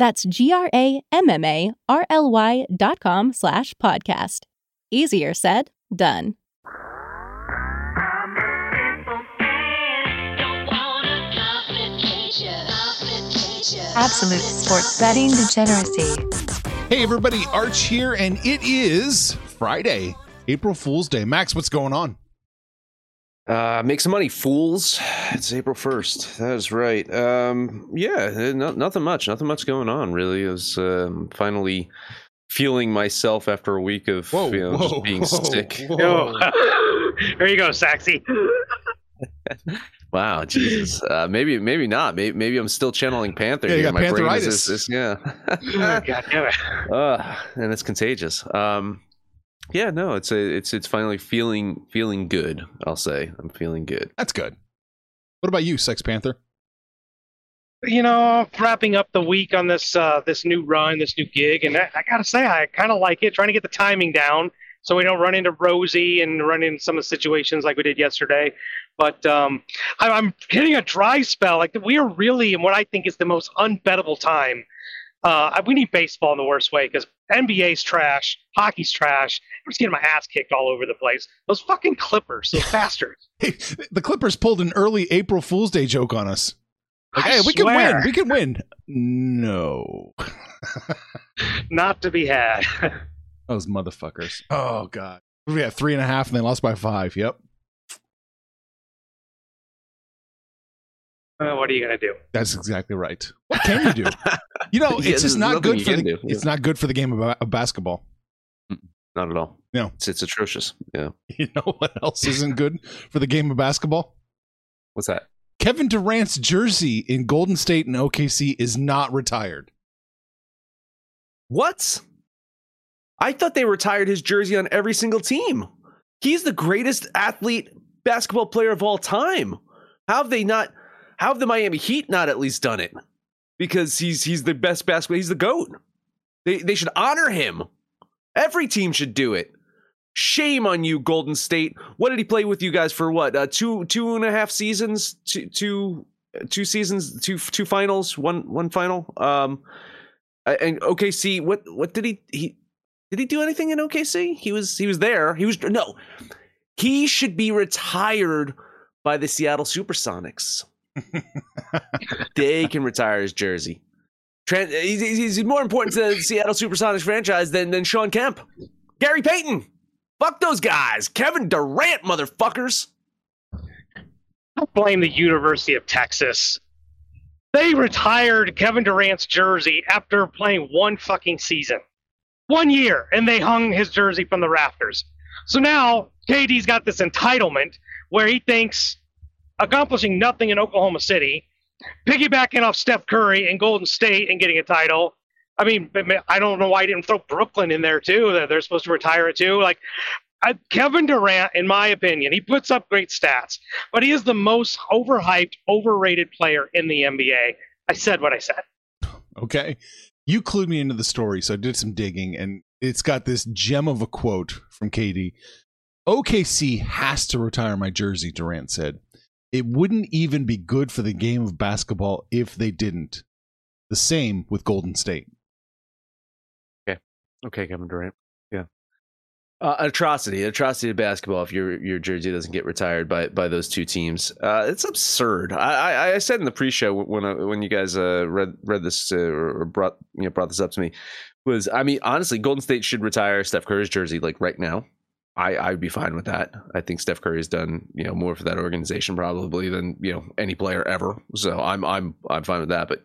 That's G-R-A-M-M-A-R-L-Y dot com slash podcast. Easier said, done. Absolute sports betting degeneracy. Hey everybody, Arch here, and it is Friday, April Fool's Day. Max, what's going on? Uh, make some money, fools. It's April 1st. That is right. Um, yeah, eh, no, nothing much. Nothing much going on, really. I was um, finally feeling myself after a week of Whoa, you know, whoa, just being whoa, sick. whoa. there you go, Saxy. Wow, Jesus. Uh, maybe, maybe not. Maybe, maybe I'm still channeling Panther. Yeah, you here. got My brain is- pantheritis. is- is- yeah. God damn it. uh, and it's contagious. Um, yeah, no, it's a, it's it's finally feeling feeling good. I'll say I'm feeling good. That's good. What about you, Sex Panther? You know, wrapping up the week on this uh, this new run, this new gig, and I, I gotta say, I kind of like it. Trying to get the timing down so we don't run into Rosie and run into some of the situations like we did yesterday. But um, I, I'm hitting a dry spell. Like we are really in what I think is the most unbettable time. Uh, we need baseball in the worst way because NBA's trash, hockey's trash. I'm just getting my ass kicked all over the place. Those fucking Clippers, those bastards. Hey, the Clippers pulled an early April Fool's Day joke on us. I hey, we can win. We can win. No. Not to be had. Those motherfuckers. Oh, God. We had three and a half and they lost by five. Yep. Uh, what are you gonna do? That's exactly right. What can you do? You know, Yeah, it's just not good for the, do, it's not good for the game of, of basketball. Not at all. No. It's, it's atrocious. Yeah. You know what else isn't good for the game of basketball? What's that? Kevin Durant's jersey in Golden State and OKC is not retired. What? I thought they retired his jersey on every single team. He's the greatest athlete basketball player of all time. How have they not how have the Miami Heat not at least done it? Because he's he's the best basketball he's the GOAT. They they should honor him. Every team should do it. Shame on you, Golden State. What did he play with you guys for? What uh, two two and a half seasons, two two two seasons, two two finals, one one final. Um, and OKC. What what did he he did he do anything in OKC? He was he was there. He was no. He should be retired by the Seattle SuperSonics. they can retire his jersey. Tran- he's, he's more important to the Seattle SuperSonics franchise than than Shawn Kemp, Gary Payton. Fuck those guys. Kevin Durant, motherfuckers. Don't blame the University of Texas. They retired Kevin Durant's jersey after playing one fucking season. One year, and they hung his jersey from the rafters. So now KD's got this entitlement where he thinks accomplishing nothing in Oklahoma City, piggybacking off Steph Curry and Golden State and getting a title. I mean, I don't know why he didn't throw Brooklyn in there too. That they're supposed to retire it too. Like I, Kevin Durant, in my opinion, he puts up great stats, but he is the most overhyped, overrated player in the NBA. I said what I said. Okay. You clued me into the story, so I did some digging, and it's got this gem of a quote from KD. OKC has to retire my jersey, Durant said. It wouldn't even be good for the game of basketball if they didn't. The same with Golden State. Okay, Okay, Kevin Durant. Yeah. Uh, atrocity, atrocity of basketball. If your your jersey doesn't get retired by by those two teams, uh, it's absurd. I, I, I said in the pre-show when I, when you guys uh, read read this uh, or brought you know brought this up to me was I mean honestly, Golden State should retire Steph Curry's jersey like right now. I I'd be fine with that. I think Steph Curry has done you know more for that organization probably than you know any player ever. So I'm I'm I'm fine with that. But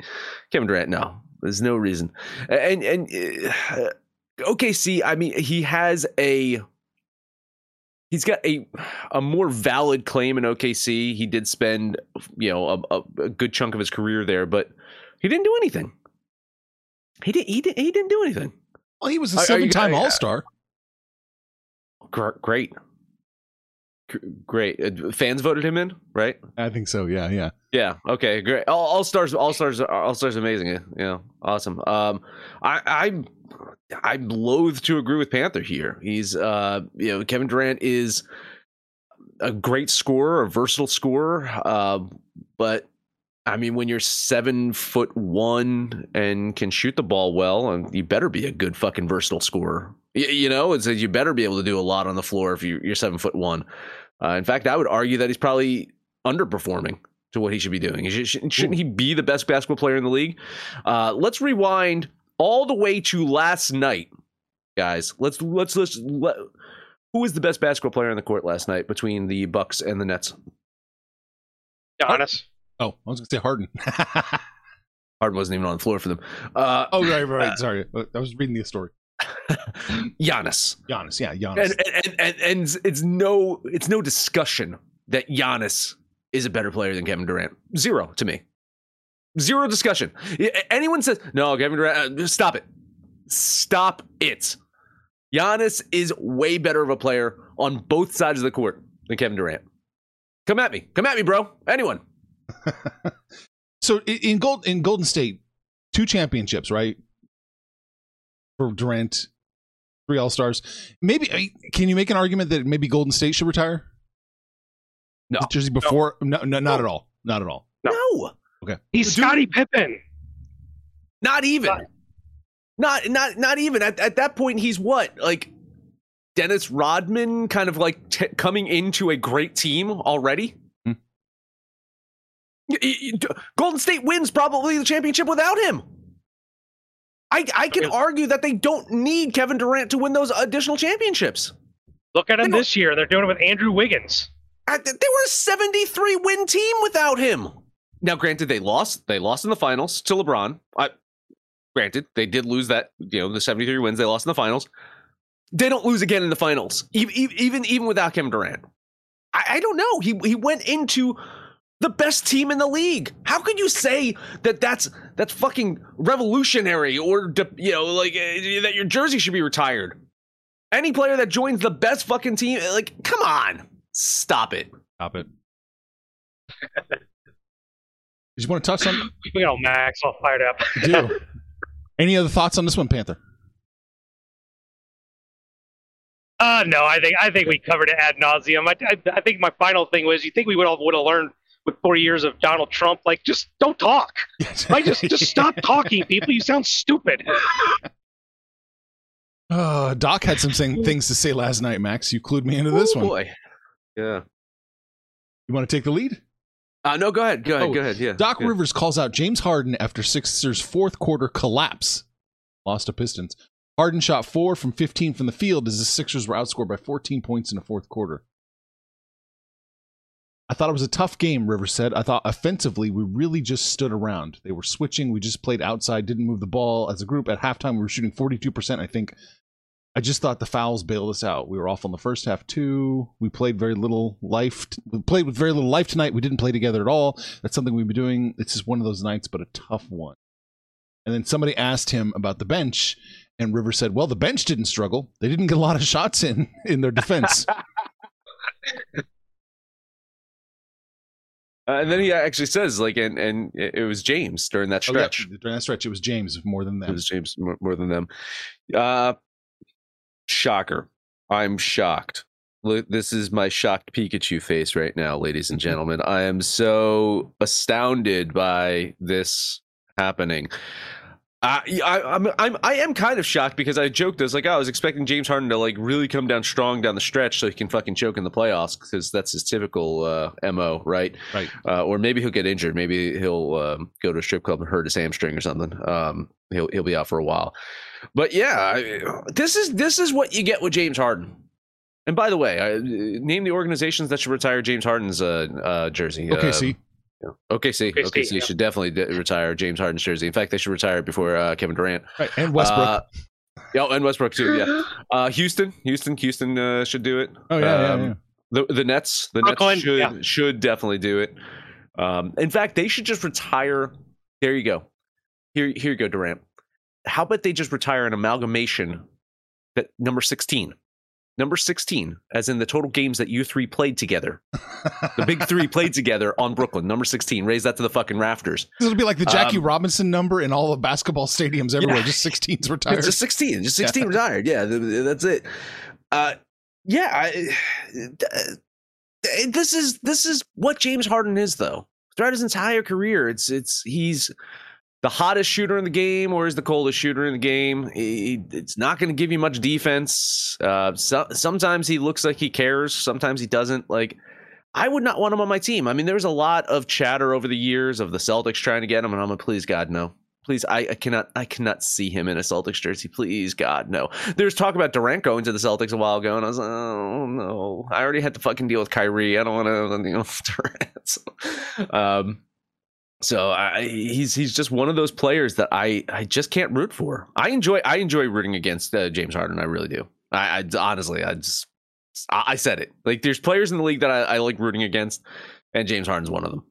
Kevin Durant, no, there's no reason. And and. Uh, OKC, I mean, he has a he's got a a more valid claim in OKC. He did spend you know a, a, a good chunk of his career there, but he didn't do anything. He didn't he did he didn't do anything. Well, he was a Are- are you seven-time All Star. Gr- Great, Gr- great. Uh, Fans voted him in, right? I think so. Yeah, yeah. Yeah. Okay. Great. All, all stars. All stars. All stars. Amazing. Yeah. Awesome. Um, I, I'm, I'm loath to agree with Panther here. He's, uh, you know, Kevin Durant is a great scorer, a versatile scorer. Uh, but I mean, when you're seven foot one and can shoot the ball well, and you better be a good fucking versatile scorer. Y- You know, it's that you better be able to do a lot on the floor if you, you're seven foot one. Uh, in fact, I would argue that he's probably underperforming to what he should be doing. He should- Shouldn't, shouldn't he be the best basketball player in the league? Uh, let's rewind all the way to last night, guys. Let's let's let's let, who was the best basketball player on the court last night between the Bucks and the Nets? Giannis. Oh, I was gonna say Harden. Harden wasn't even on the floor for them. Uh, oh, right, right, right. Sorry, I was reading the story. Giannis. Giannis, yeah, Giannis. And, and, and, and it's no it's no discussion that Giannis is a better player than Kevin Durant. Zero to me. Zero discussion. Anyone says no, Kevin Durant, uh, stop it. Stop it. Giannis is way better of a player on both sides of the court than Kevin Durant. Come at me. Come at me, bro. Anyone. So in Gold in Golden State, two championships, right? For Durant, three All Stars. Maybe can you make an argument that maybe Golden State should retire? No. The jersey before? No, no, not at all. Not at all. No. Okay. He's Dude- Scottie Pippen. Not even. Right. Not not not even. At at that point, he's what like Dennis Rodman, kind of like t- coming into a great team already. Hmm. Golden State wins probably the championship without him. I I can argue that they don't need Kevin Durant to win those additional championships. Look at him this year. They're doing it with Andrew Wiggins. Uh, They were a 73 win team without him. Now, granted, they lost. They lost in the finals to LeBron. I, granted, they did lose that. You know, the 73 wins. They lost in the finals. They don't lose again in the finals, e- e- even even without Kevin Durant. I, I don't know. He he went into the best team in the league. How could you say that that's that's fucking revolutionary or de- you know like uh, that your jersey should be retired? Any player that joins the best fucking team, like, come on, stop it. Stop it. Did you want to touch on? We got Max all fired up. Do any other thoughts on this one, Panther? Uh, no, I think I think we covered it ad nauseum. I, I, I think my final thing was, you think we would have would have learned with four years of Donald Trump, like just don't talk. Like just just stop talking, people. You sound stupid. Uh, Doc had some thing, things to say last night, Max. You clued me into this Ooh, one. boy. Yeah. You want to take the lead? Uh, no, go ahead. Go ahead. Oh, go ahead. Yeah. Doc yeah. Rivers calls out James Harden after Sixers' fourth quarter collapse. Lost to Pistons. Harden shot four from 15 from the field as the Sixers were outscored by 14 points in the fourth quarter. I thought it was a tough game, Rivers said. I thought offensively, we really just stood around. They were switching. We just played outside, didn't move the ball. As a group, at halftime, we were shooting 42%, I think. I just thought the fouls bailed us out. We were off on the first half, too. We played very little life. We played with very little life tonight. We didn't play together at all. That's something we've been doing. It's just one of those nights, but a tough one. And then somebody asked him about the bench, and River said, "Well, the bench didn't struggle. They didn't get a lot of shots in in their defense." Uh, and then he actually says, like, and and it was James during that Oh, yeah, stretch. during that stretch, it was James more than them. It was James more, more than them. Uh, shocker. I'm shocked. look, this is my shocked Pikachu face right now, ladies and gentlemen. I am so astounded by this happening. Uh, I, I'm, I'm, I am kind of shocked because I joked. I was like, oh, I was expecting James Harden to like really come down strong down the stretch so he can fucking choke in the playoffs because that's his typical uh, mo, right? Right. Uh, or maybe he'll get injured. Maybe he'll um, go to a strip club and hurt his hamstring or something. Um, he'll he'll be out for a while. But yeah, I, this is this is what you get with James Harden. And by the way, I, name the organizations that should retire James Harden's uh, uh, jersey. Okay, See. OKC. OKC, OKC yeah. should definitely de- retire James Harden's jersey. In fact, they should retire it before uh, Kevin Durant. Right. And Westbrook. Uh, yeah, and Westbrook too. Yeah. Uh, Houston, Houston, Houston uh, should do it. oh yeah, yeah, um, yeah. The the Nets, the Brooklyn, Nets should yeah. should definitely do it. Um, in fact, they should just retire. There you go. Here here you go, Durant. How about they just retire an amalgamation that number sixteen, number sixteen, as in the total games that you three played together. The big three played together on Brooklyn. Number sixteen. Raise that to the fucking rafters. This will be like the Jackie Um, Robinson number in all the basketball stadiums everywhere. Yeah. Just 16s retired. It's just 16. Just 16 retired. Yeah, th- th- that's it. Uh, yeah, I, th- this is this is what James Harden is though. Throughout his entire career, it's it's he's the hottest shooter in the game or is the coldest shooter in the game. It's not going to give you much defense. Uh, so, sometimes he looks like he cares. Sometimes he doesn't. Like I would not want him on my team. I mean, there's a lot of chatter over the years of the Celtics trying to get him, and I'm like, please God, no. Please, I, I cannot, I cannot see him in a Celtics jersey. Please, God, no. There's talk about Durant going to the Celtics a while ago, and I was like, oh no, I already had to fucking deal with Kyrie. I don't want to deal with Durant. So, um, so I, he's he's just one of those players that I I just can't root for. I enjoy I enjoy rooting against uh, James Harden. I really do. I, I honestly, I just I, said it. Like there's players in the league that I, I like rooting against, and James Harden's one of them.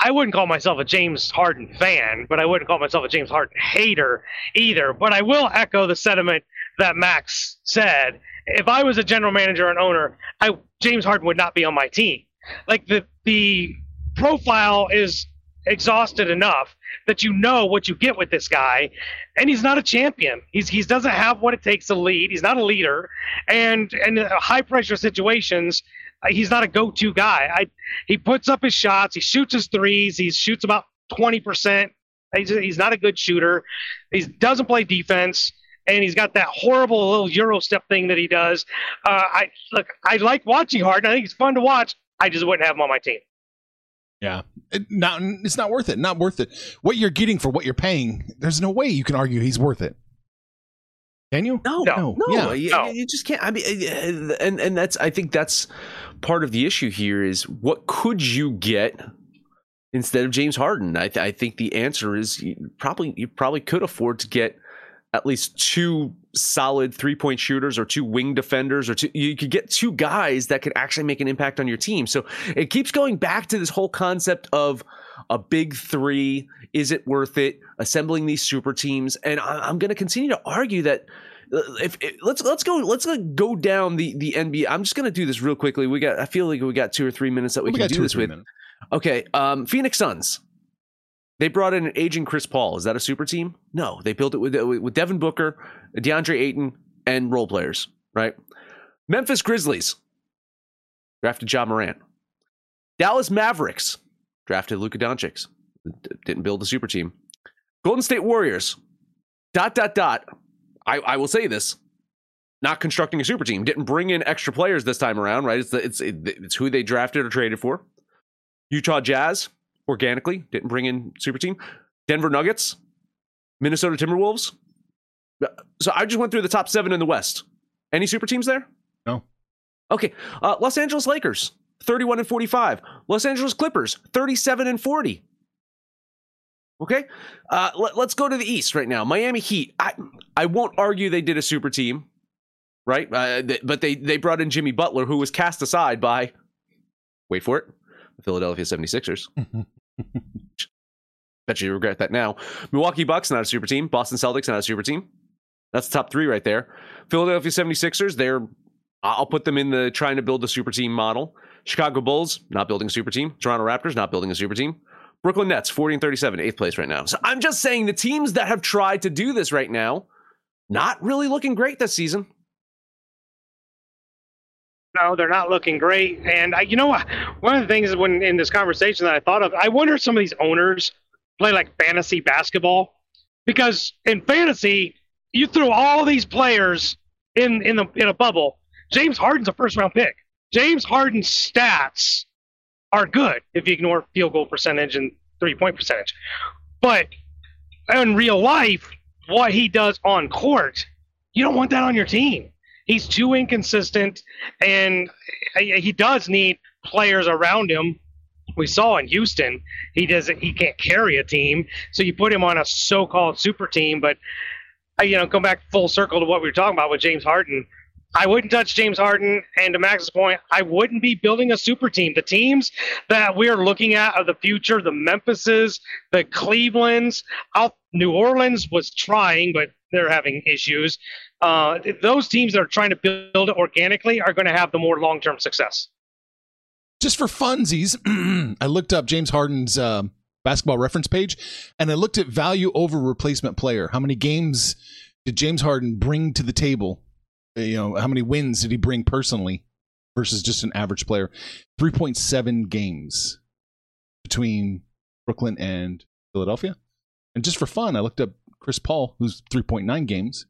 I wouldn't call myself a James Harden fan, but I wouldn't call myself a James Harden hater either. But I will echo the sentiment that Max said. If I was a general manager and owner, I James Harden would not be on my team. Like the the profile is exhausted enough that you know what you get with this guy, and he's not a champion. He's he doesn't have what it takes to lead. He's not a leader, and and in high pressure situations, uh, he's not a go to guy. I he puts up his shots, he shoots his threes, he shoots about twenty percent. He's he's not a good shooter. He doesn't play defense. And he's got that horrible little Euro step thing that he does. Uh, I look. I like watching Harden. I think it's fun to watch. I just wouldn't have him on my team. Yeah, it, not it's not worth it. Not worth it. What you're getting for what you're paying, there's no way you can argue he's worth it. Can you? No, No. no, Yeah. you, No. you just can't. I mean, uh, and and that's I think that's part of the issue here is what could you get instead of James Harden? I, th- I think the answer is you probably you probably could afford to get at least two solid three point shooters or two wing defenders or two. You could get two guys that could actually make an impact on your team. So it keeps going back to this whole concept of a big three. Is it worth it? Assembling these super teams, and I, I'm going to continue to argue that. uh, If, if let's let's go let's go down the the NBA. I'm just gonna do this real quickly. We got I feel like we got two or three minutes that we, We can do this with. minutes. Okay, um, Phoenix Suns. They brought in an aging Chris Paul. Is that a super team? No, they built it with uh, with Devin Booker, DeAndre Ayton, and role players. Right. Memphis Grizzlies drafted Ja Morant. Dallas Mavericks drafted Luka Doncic. Didn't build a super team. Golden State Warriors. Dot dot dot. I, I will say this. Not constructing a super team. Didn't bring in extra players this time around. Right. It's the, it's it's who they drafted or traded for. Utah Jazz organically didn't bring in super team. Denver Nuggets, Minnesota Timberwolves. So I just went through the top seven in the West. Any super teams there? No. Okay. Uh, Los Angeles Lakers, 31 and 45. Los Angeles Clippers, 37 and 40. Okay. Uh, let, us go to the East right now. Miami Heat. I, I won't argue they did a super team, right? Uh, th- but they, they brought in Jimmy Butler, who was cast aside by, wait for it, the Philadelphia 76ers. Bet you regret that now. Milwaukee Bucks, not a super team. Boston Celtics, not a super team. That's the top three right there. Philadelphia 76ers, they're, I'll put them in the trying to build a super team model. Chicago Bulls, not building a super team. Toronto Raptors, not building a super team. Brooklyn Nets, 40 and 37, eighth place right now. So I'm just saying the teams that have tried to do this right now, not really looking great this season. They're not looking great. And I, you know? One of the things when in this conversation that I thought of, I wonder if some of these owners play like fantasy basketball because in fantasy you throw all these players in in the in a bubble. James Harden's a first round pick. James Harden's stats are good if you ignore field goal percentage and three point percentage. But in real life, what he does on court, you don't want that on your team. He's too inconsistent, and he does need players around him. We saw in Houston, he doesn't, he can't carry a team, so you put him on a so-called super team. But you know, come back full circle to what we were talking about with James Harden. I wouldn't touch James Harden. And to Max's point, I wouldn't be building a super team. The teams that we're looking at of the future, the Memphises, the Clevelands, out New Orleans was trying, but they're having issues. Uh, those teams that are trying to build organically are going to have the more long term success. Just for funsies, I looked up James Harden's uh, basketball reference page and I looked at value over replacement player. How many games did James Harden bring to the table you know, how many wins did he bring personally versus just an average player? 3.7 games between Brooklyn and Philadelphia. And just for fun, I looked up Chris Paul, who's 3.9 games,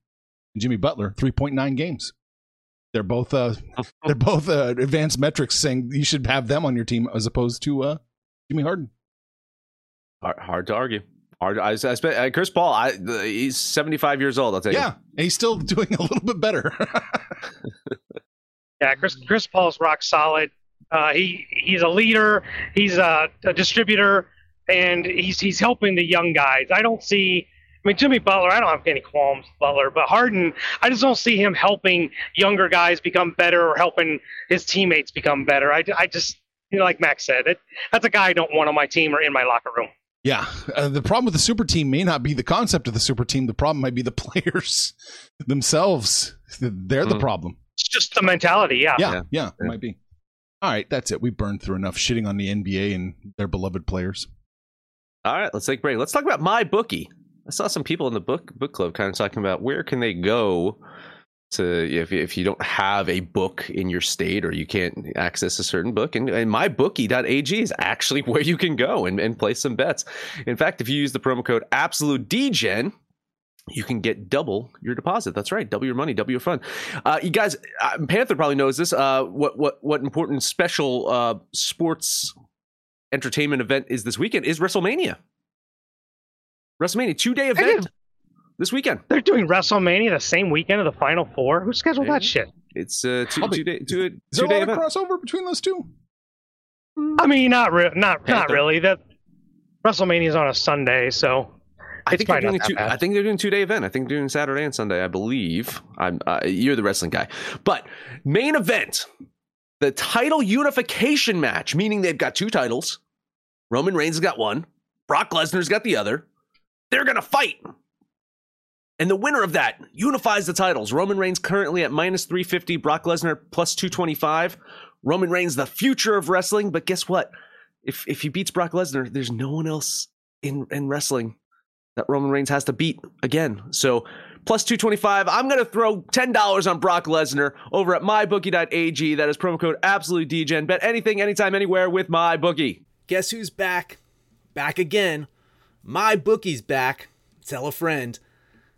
and Jimmy Butler, 3.9 games. They're both uh, they're both uh, advanced metrics saying you should have them on your team as opposed to uh, Jimmy Harden. Hard, hard to argue. I, I spent, uh, Chris Paul. I, he's seventy five years old. I'll tell you. Yeah, and he's still doing a little bit better. yeah, Chris Chris Paul's rock solid. Uh, he he's a leader. He's a, a, distributor, and he's he's helping the young guys. I don't see. I mean, Jimmy Butler. I don't have any qualms Butler, but Harden. I just don't see him helping younger guys become better or helping his teammates become better. I, I just you know, like Max said, it, that's a guy I don't want on my team or in my locker room. Yeah, uh, the problem with the super team may not be the concept of the super team. The problem might be the players themselves. They're mm. the problem. It's just the mentality. Yeah. Yeah, yeah, yeah, it might be. All right, that's it. We burned through enough shitting on the NBA and their beloved players. All right, let's take a break. Let's talk about my bookie. I saw some people in the book book club kind of talking about where can they go to if, if you don't have a book in your state or you can't access a certain book and, and mybookie.ag is actually where you can go and, and place some bets in fact if you use the promo code absolute degen you can get double your deposit. That's right, double your money, double your fun. Uh, you guys, uh, Panther probably knows this. Uh, what what what important special uh, sports entertainment event is this weekend? Is WrestleMania. WrestleMania two day event this weekend. They're doing WrestleMania the same weekend of the Final Four. Who scheduled that shit? It's uh, two, two day two, is two there day a lot of crossover between those two. I mean, not re- not Panther. not really. That WrestleMania is on a Sunday, so I think they're doing two, I think they're doing two day event. I think they're doing Saturday and Sunday. I believe. I'm uh, you're the wrestling guy, but main event, the title unification match, meaning they've got two titles. Roman Reigns has got one. Brock Lesnar's got the other. They're gonna fight and the winner of that unifies the titles. Roman Reigns currently at minus 350, Brock Lesnar plus 225. Roman Reigns, the future of wrestling. But guess what? If if he beats Brock Lesnar, there's no one else in, in wrestling that Roman Reigns has to beat again. So plus 225. I'm going to throw $10 on Brock Lesnar over at mybookie.ag. That is promo code AbsoluteDegen. Bet anything, anytime, anywhere with my bookie. Guess who's back? Back again. My bookie's back. Tell a friend.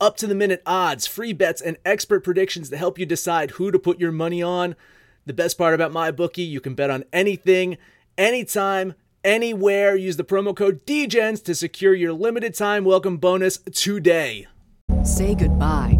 up to the minute odds, free bets, and expert predictions to help you decide who to put your money on. The best part about my bookie, you can bet on anything, anytime, anywhere. Use the promo code DEGENS to secure your limited time welcome bonus today. Say goodbye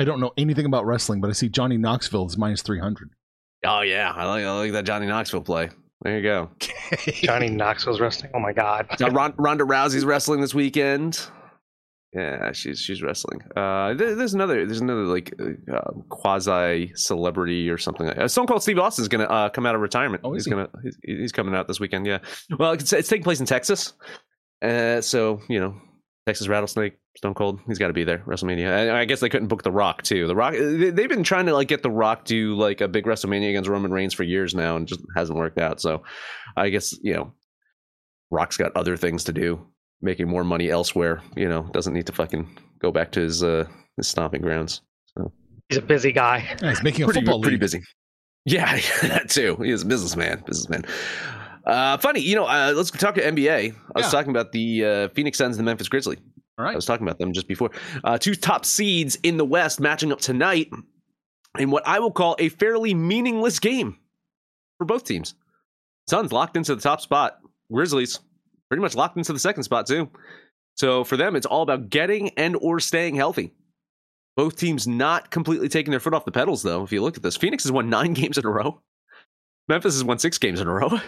I don't know anything about wrestling, but I see Johnny Knoxville is minus 300. Oh yeah, I like I like that Johnny Knoxville play. There you go. Johnny Knoxville's wrestling. Oh my god. Now, Ron- Ronda Rousey's wrestling this weekend. Yeah, she's she's wrestling. Uh, there, there's another there's another like uh, quasi celebrity or something. Like, uh, Stone Cold Steve Austin's gonna uh, come out of retirement. Oh, he's he? gonna he's, he's coming out this weekend. Yeah. Well, it's, it's taking place in Texas. Uh, so you know, Texas Rattlesnake, Stone Cold, he's got to be there. WrestleMania. I, I guess they couldn't book The Rock too. The Rock, they, they've been trying to like get The Rock do like a big WrestleMania against Roman Reigns for years now, and just hasn't worked out. So, I guess you know, Rock's got other things to do, making more money elsewhere. You know, doesn't need to fucking go back to his uh his stomping grounds. He's a busy guy. Yeah, he's making a Pretty, football pretty league. busy. Yeah, that too. He's a businessman. Businessman. Uh, funny, you know. Uh, let's talk to NBA. I was talking about the uh, Phoenix Suns and the Memphis Grizzlies. All I was talking about them just before. Uh, two top seeds in the West matching up tonight in what I will call a fairly meaningless game for both teams. Suns locked into the top spot. Grizzlies pretty much locked into the second spot too. So for them, it's all about getting and or staying healthy. Both teams not completely taking their foot off the pedals, though. If you look at this, Phoenix has won nine games in a row. Memphis has won six games in a row.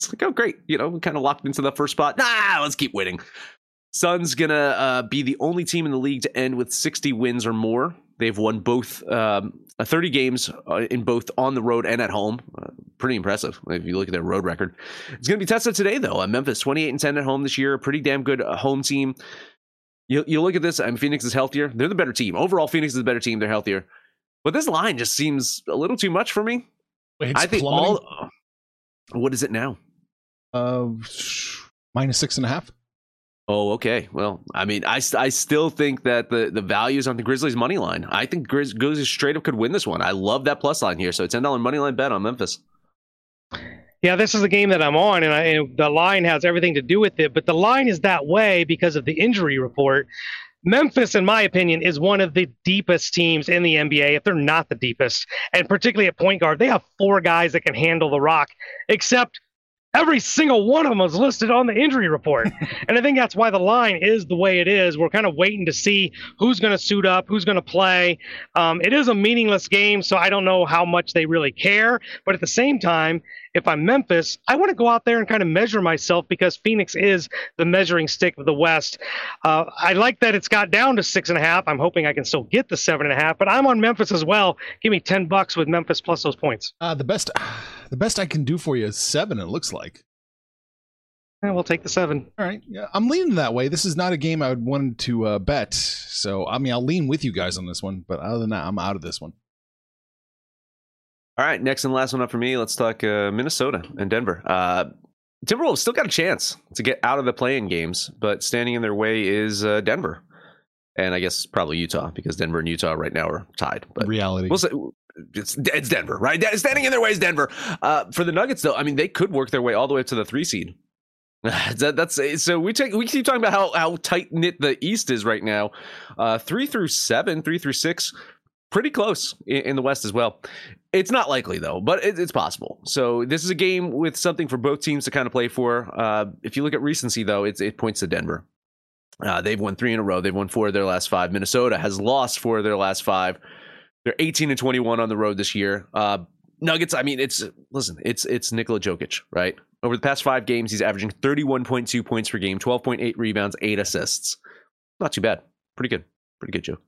It's like, oh, great. You know, we kind of locked into the first spot. Nah, let's keep winning. Suns gonna uh, be the only team in the league to end with 60 wins or more. They've won both um, uh, 30 games uh, in both on the road and at home. Uh, pretty impressive if you look at their road record. It's gonna be tested today though. Uh, Memphis 28 and 10 at home this year. Pretty damn good uh, home team. You you look at this. and Phoenix is healthier. They're the better team overall. Phoenix is the better team. They're healthier. But this line just seems a little too much for me. Wait, it's I think plummeting? all. What is it now? Uh, minus six and a half. Oh, okay. Well, I mean, I, I still think that the, the value is on the Grizzlies money line. I think Grizz, Grizzlies straight up could win this one. I love that plus line here. So ten dollar money line bet on Memphis. Yeah, this is the game that I'm on, and, I, and the line has everything to do with it. But the line is that way because of the injury report. Memphis, in my opinion, is one of the deepest teams in the NBA, if they're not the deepest. And particularly at point guard, they have four guys that can handle the rock, except every single one of them is listed on the injury report. and I think that's why the line is the way it is. We're kind of waiting to see who's going to suit up, who's going to play. Um, it is a meaningless game, so I don't know how much they really care. But at the same time, if I'm Memphis, I want to go out there and kind of measure myself because Phoenix is the measuring stick of the West. Uh, I like that it's got down to six and a half. I'm hoping I can still get the seven and a half, but I'm on Memphis as well. Give me 10 bucks with Memphis plus those points. Uh, the best, the best I can do for you is seven. It looks like. Yeah, we'll take the seven. All right, yeah, I'm leaning that way. This is not a game I would want to uh, bet, so I mean, I'll lean with you guys on this one. But other than that, I'm out of this one. All right, next and last one up for me. Let's talk uh, Minnesota and Denver. Uh, Timberwolves still got a chance to get out of the play-in games, but standing in their way is uh, Denver, and I guess probably Utah because Denver and Utah right now are tied. But Reality. We'll say it's, it's Denver, right? Standing in their way is Denver. Uh, for the Nuggets, though, I mean, they could work their way all the way up to the three seed. that, that's so we take we keep talking about how how tight knit the East is right now. Uh, three through seven, three through six, pretty close in, the West as well. It's not likely though, but it, it's possible. So this is a game with something for both teams to kind of play for. Uh, if you look at recency, though, it points to Denver. Uh, they've won three in a row. They've won four of their last five. Minnesota has lost four of their last five. They're 18 and 21 on the road this year. Uh, Nuggets, I mean, it's listen, it's it's Nikola Jokic, right? Over the past five games, he's averaging 31.2 points per game, 12.8 rebounds, eight assists. Not too bad. Pretty good. Pretty good, Joe.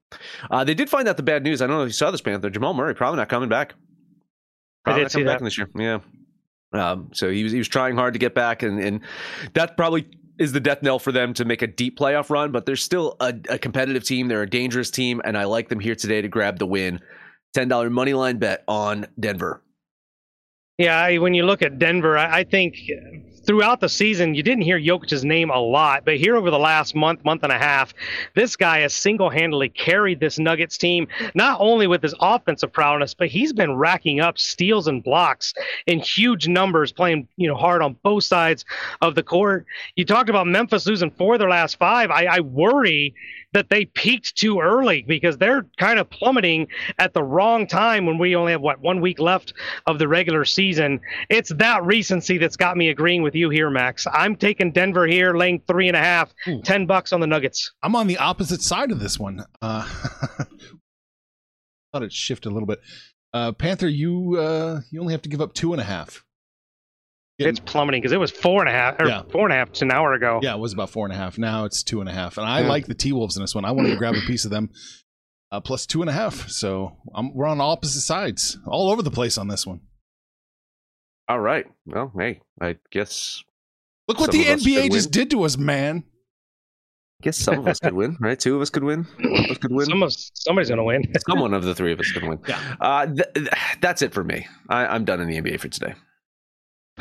Uh, they did find out the bad news. I don't know if you saw this, Panther. Jamal Murray probably not coming back. Probably did not coming back this year. Yeah. Um, so he was he was trying hard to get back, and and that probably is the death knell for them to make a deep playoff run. But they're still a, a competitive team. They're a dangerous team, and I like them here today to grab the win. Ten dollar money line bet on Denver. Yeah, I, when you look at Denver, I, I think throughout the season, you didn't hear Jokic's name a lot, but here over the last month, month and a half, this guy has single-handedly carried this Nuggets team, not only with his offensive prowess, but he's been racking up steals and blocks in huge numbers, playing you know hard on both sides of the court. You talked about Memphis losing four of their last five. I, I worry that they peaked too early because they're kind of plummeting at the wrong time when we only have what one week left of the regular season. It's that recency that's got me agreeing with you here, Max. I'm taking Denver here, laying three and a half, Ooh. 10 bucks on the Nuggets. I'm on the opposite side of this one. Uh, thought it shifted a little bit. Uh, Panther, you uh, you only have to give up two and a half. It's plummeting because it was four and a half or Yeah. four and a half to an hour ago. Yeah, it was about four and a half. Now it's two and a half, and I Yeah. like the T Wolves in this one. I wanted to grab a piece of them, uh, plus two and a half. So I'm, we're on opposite sides, all over the place on this one. All right. Well, hey, I guess Look what the NBA just win. did to us, man. I guess some of us could win, right? Two of us could win. One of us could win. Some of, somebody's going to win. Someone of the three of us could win. Yeah. Uh, th- th- that's it for me. I- I'm done in the NBA for today.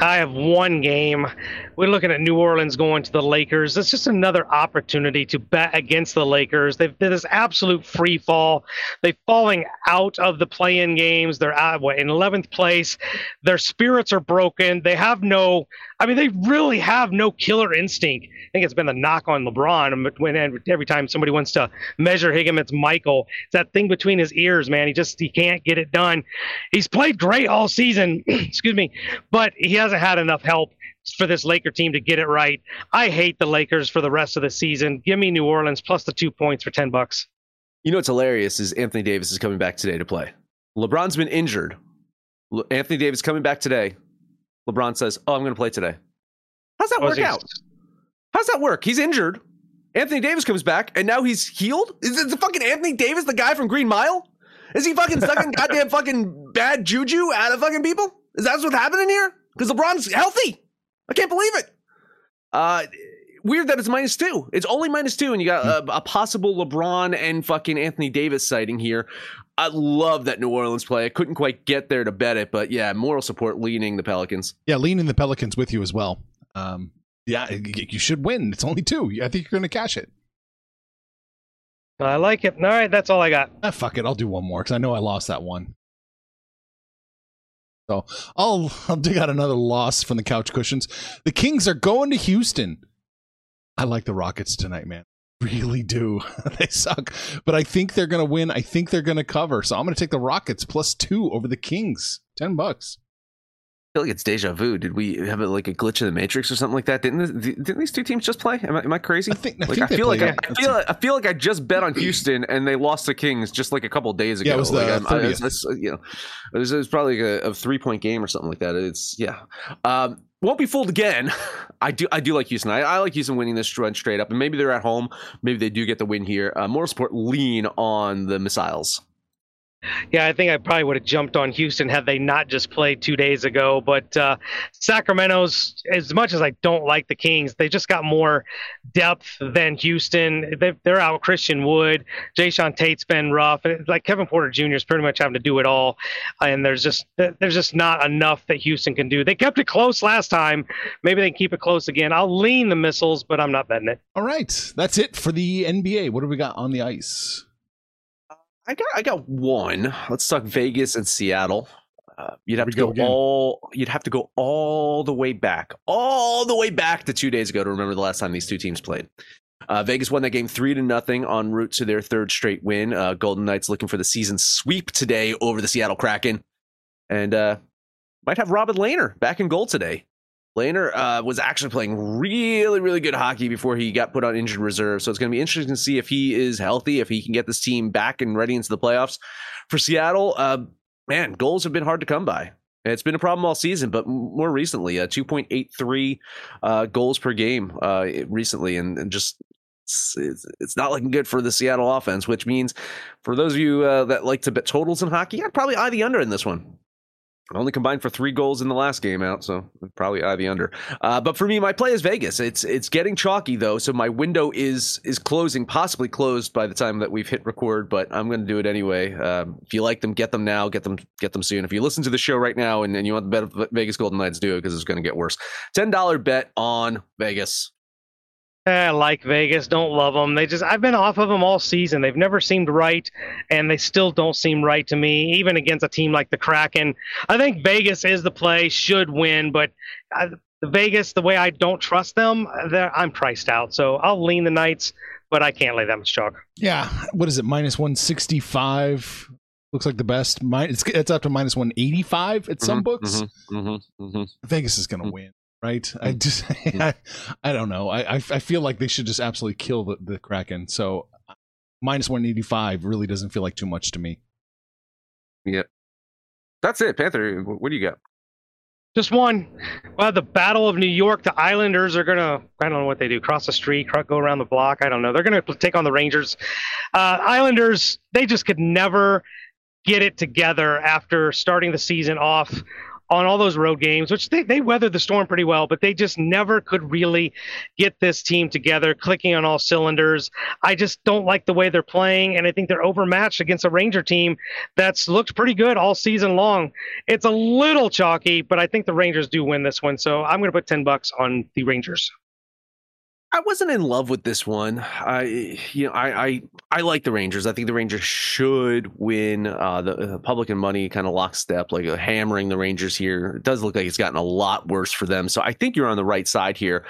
I have one game. We're looking at New Orleans going to the Lakers. It's just another opportunity to bet against the Lakers. They've been this absolute free fall. They're falling out of the play-in games. They're at what in 11th place. Their spirits are broken. They have no. I mean, they really have no killer instinct. I think it's been the knock on LeBron. When every time somebody wants to measure him, it's Michael. It's that thing between his ears, man. He just he can't get it done. He's played great all season. excuse me, but he hasn't had enough help for this Laker team to get it right. I hate the Lakers for the rest of the season. Give me New Orleans plus the two points for ten bucks. You know what's hilarious is Anthony Davis is coming back today to play. LeBron's been injured. Anthony Davis coming back today. LeBron says, "Oh, I'm going to play today." How's that Oh, work out? How's that work? He's injured. Anthony Davis comes back, and now he's healed. Is it the fucking Anthony Davis, the guy from Green Mile? Is he fucking sucking goddamn fucking bad juju out of fucking people? Is that what's happening here? Because LeBron's healthy. I can't believe it. Uh, weird that it's minus two. It's only minus two, and you got a, a possible LeBron and fucking Anthony Davis sighting here. I love that New Orleans play. I couldn't quite get there to bet it, but yeah, moral support leaning the Pelicans. Yeah, leaning the Pelicans with you as well. Um, yeah, you should win. It's only two. I think you're going to cash it. I like it. All right, that's all I got. Ah, fuck it. I'll do one more because I know I lost that one. So I'll I'll dig out another loss from the couch cushions. The Kings are going to Houston. I like the Rockets tonight, man. Really do. they suck, but I think they're going to win. I think they're going to cover. So I'm going to take the Rockets plus two over the Kings. Ten bucks. I feel like it's deja vu. Did we have a, like a glitch in the matrix or something like that? Didn't this, didn't these two teams just play? Am I, am I crazy? I think. I Like, think I feel like I. I feel I feel like I just bet on Houston and they lost to Kings just like a couple days ago. Yeah, it was the like, I- 30th. it's- it's, you know, it was, it was probably like a, a three point game or something like that. It's yeah. Um, won't be fooled again. I do I do like Houston. I, I like Houston winning this run straight up, and maybe they're at home. Maybe they do get the win here. Uh, more support lean on the missiles. Yeah, I think I probably would have jumped on Houston had they not just played two days ago. But uh, Sacramento's, as much as I don't like the Kings, they just got more depth than Houston. They, they're out Christian Wood. Jae'Sean Tate's been rough. Like Kevin Porter Jr. is pretty much having to do it all. And there's just there's just not enough that Houston can do. They kept it close last time. Maybe they can keep it close again. I'll lean the missiles, but I'm not betting it. All right, that's it for the NBA. What do we got on the ice? I got I got one. Let's talk Vegas and Seattle. Uh, you'd have to go, go all you'd have to go all the way back, all the way back to two days ago to remember the last time these two teams played. Uh, Vegas won that game three to nothing en route to their third straight win. Uh, Golden Knights looking for the season sweep today over the Seattle Kraken, and uh, might have Robin Lehner back in goal today. Lehner uh, was actually playing really, really good hockey before he got put on injured reserve. So it's going to be interesting to see if he is healthy, if he can get this team back and ready into the playoffs. For Seattle, uh, man, goals have been hard to come by. It's been a problem all season, but more recently, uh, 2.83 uh, goals per game uh, recently, and, and just it's, it's, it's not looking good for the Seattle offense, which means for those of you uh, that like to bet totals in hockey, I'd probably eye the under in this one. Only combined for three goals in the last game out, so probably eye the under. Uh, but for me, my play is Vegas. It's it's getting chalky though, so my window is is closing, possibly closed by the time that we've hit record. But I'm going to do it anyway. Um, if you like them, get them now. Get them get them soon. If you listen to the show right now and, and you want the bet of Vegas Golden Knights, do it because it's going to get worse. Ten dollar bet on Vegas. I like Vegas. Don't love them. They just I've been off of them all season. They've never seemed right, and they still don't seem right to me, even against a team like the Kraken. I think Vegas is the play, should win, but I, Vegas, the way I don't trust them, I'm priced out. So I'll lean the Knights, but I can't lay that much chalk. Yeah, what is it? Minus one sixty five. Looks like the best. It's it's up to minus one eighty five at some Mhm, books. mhm, mhm, mhm. Vegas is going to win, right? I just, I, I don't know. I, I, I feel like they should just absolutely kill the, the Kraken. So minus 185 really doesn't feel like too much to me. Yep. That's it, Panther. What do you got? Just one. Well, the Battle of New York. The Islanders are gonna. I don't know what they do. Cross the street, go around the block. I don't know. They're gonna take on the Rangers. Uh, Islanders. They just could never get it together after starting the season off on all those road games, which they, they weathered the storm pretty well, but they just never could really get this team together, clicking on all cylinders. I just don't like the way they're playing, and I think they're overmatched against a Ranger team that's looked pretty good all season long. It's a little chalky, but I think the Rangers do win this one, so I'm going to put 10 bucks on the Rangers. I wasn't in love with this one. I, you know, I, I, I like the Rangers. I think the Rangers should win. Uh, the uh, public and money kind of lockstep, like uh, hammering the Rangers here. It does look like it's gotten a lot worse for them. So I think you're on the right side here.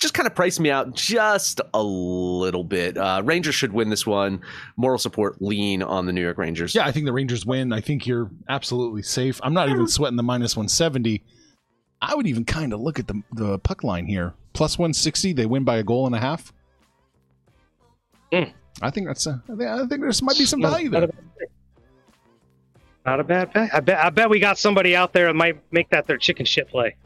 Just kind of priced me out just a little bit. Uh, Rangers should win this one. Moral support lean on the New York Rangers. Yeah, I think the Rangers win. I think you're absolutely safe. I'm not even sweating the minus 170. I would even kind of look at the the puck line here. Plus 160, they win by a goal and a half. Mm. I think that's a, I think, there's might be some value there. a bad pick. Not a bad bet. I bet. I bet we got somebody out there that might make that their chicken shit play.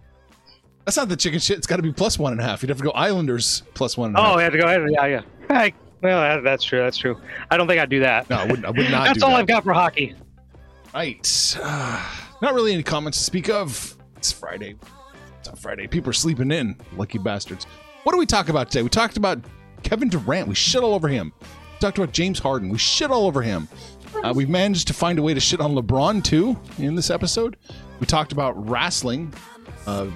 That's not the chicken shit. It's got to be plus one and a half. You'd have to go Islanders plus one and a half. Oh, we have to go ahead. Yeah, yeah. Hey, well, that, that's true. That's true. I don't think I'd do that. No, I would, I would not that's all that. I've got for hockey. Right. Uh, not really any comments to speak of. It's Friday. On Friday. People are sleeping in. Lucky bastards. What do we talk about today? We talked about Kevin Durant. We shit all over him. We talked about James Harden. We shit all over him. Uh, we've managed to find a way to shit on LeBron too in this episode. We talked about wrestling. Uh,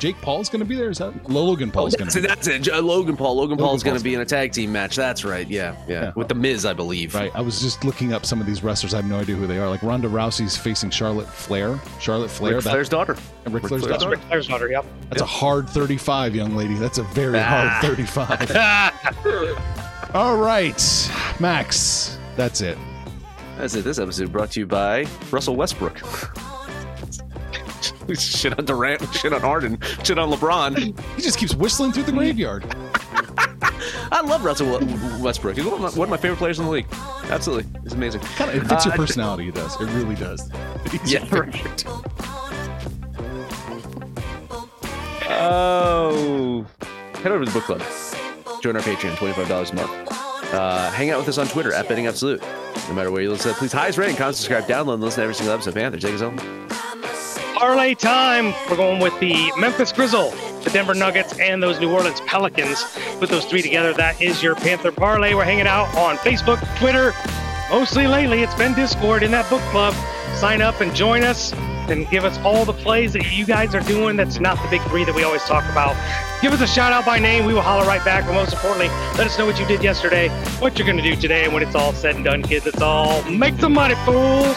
Jake Paul's going to be there. Is that Logan Paul's going That's to it. be That's it. Logan Paul. Logan, Logan Paul's going to be in a tag team match. That's right. Yeah, yeah. Yeah. With the Miz, I believe. Right. I was just looking up some of these wrestlers. I have no idea who they are. Like Ronda Rousey's facing Charlotte Flair. Charlotte Flair. Ric that- Flair's daughter. Ric Ric Flair's Flair's daughter. Ric Flair's daughter. Yep. That's a hard 35, young lady. That's a very Ah. hard 35. All right, Max. That's it. That's it. This episode brought to you by Russell Westbrook. Shit on Durant, shit on Harden, shit on LeBron. He just keeps whistling through the graveyard. I love Russell Westbrook. He's one of, my, one of my favorite players in the league. Absolutely, he's amazing. Kind of, it fits your Uh, personality. It does. It really does. He's Yeah, your favorite. Oh, head over to the book club. Join our Patreon, twenty-five dollars a month. Uh, hang out with us on Twitter at Betting Absolute. No matter where you listen, please highest rating, comment, subscribe, download, and listen to every single episode. Panther, take us home. Parlay time. We're going with the Memphis Grizzle, the Denver Nuggets, and those New Orleans Pelicans. Put those three together. That is your Panther Parlay. We're hanging out on Facebook, Twitter. Mostly lately, it's been Discord in that book club. Sign up and join us and give us all the plays that you guys are doing. That's not the big three that we always talk about. Give us a shout out by name. We will holler right back. But most importantly, let us know what you did yesterday, what you're going to do today, and when it's all said and done, kids. It's all make some money, fools.